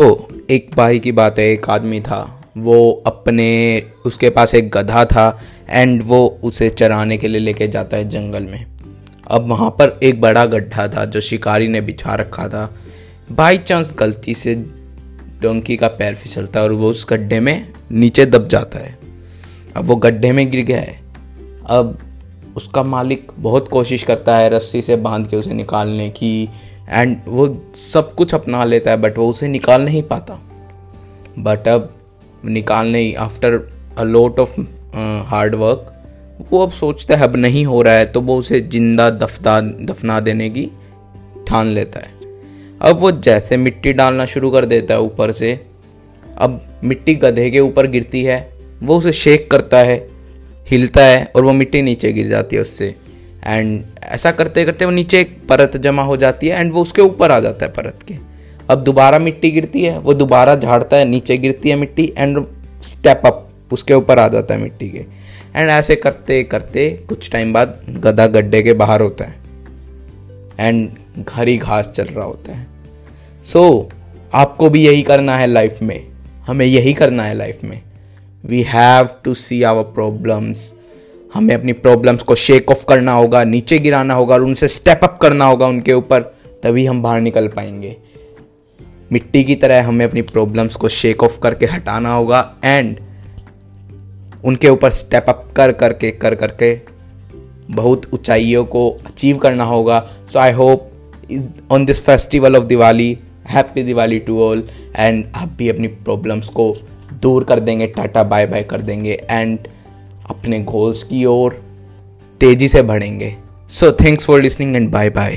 तो एक बारी की बात है, एक आदमी था। वो अपने, उसके पास एक गधा था एंड वो उसे चराने के लिए लेके जाता है जंगल में। अब वहाँ पर एक बड़ा गड्ढा था जो शिकारी ने बिछा रखा था। बाई चांस गलती से डोंकी का पैर फिसलता है और वो उस गड्ढे में नीचे दब जाता है। अब वो गड्ढे में गिर गया है। अब उसका मालिक बहुत कोशिश करता है रस्सी से बाँध के उसे निकालने की। एंड वो सब कुछ अपना लेता है बट वो उसे निकाल नहीं पाता। बट अब निकालने after a lot of hard work वो अब सोचता है, अब नहीं हो रहा है तो वो उसे ज़िंदा दफता दफना देने की ठान लेता है। अब वो जैसे मिट्टी डालना शुरू कर देता है ऊपर से, अब मिट्टी गधे के ऊपर गिरती है, वो उसे शेक करता है, हिलता है, और वो मिट्टी नीचे गिर जाती है उससे। एंड ऐसा करते करते वो नीचे एक परत जमा हो जाती है एंड वो उसके ऊपर आ जाता है परत के। अब दोबारा मिट्टी गिरती है वो दोबारा झाड़ता है नीचे गिरती है मिट्टी एंड स्टेप अप उसके ऊपर आ जाता है मिट्टी के। एंड ऐसे करते करते कुछ टाइम बाद गधा गड्ढे के बाहर होता है। एंड घर ही घास चल रहा होता है। सो so, आपको भी यही करना है लाइफ में। हमें यही करना है लाइफ में। We have to see our problems हमें अपनी प्रॉब्लम्स को शेक ऑफ़ करना होगा, नीचे गिराना होगा और उनसे स्टेप अप करना होगा उनके ऊपर, तभी हम बाहर निकल पाएँगे। मिट्टी की तरह हमें अपनी प्रॉब्लम्स को शेक ऑफ़ करके हटाना होगा एंड उनके ऊपर स्टेप अप कर करके कर करके बहुत ऊंचाइयों को अचीव करना होगा। So I hope on this festival of Diwali happy Diwali to all and आप भी अपनी प्रॉब्लम्स को दूर कर देंगे, टाटा बाय बाय कर देंगे एंड अपने गोल्स की ओर तेज़ी से बढ़ेंगे। So thanks for listening and bye bye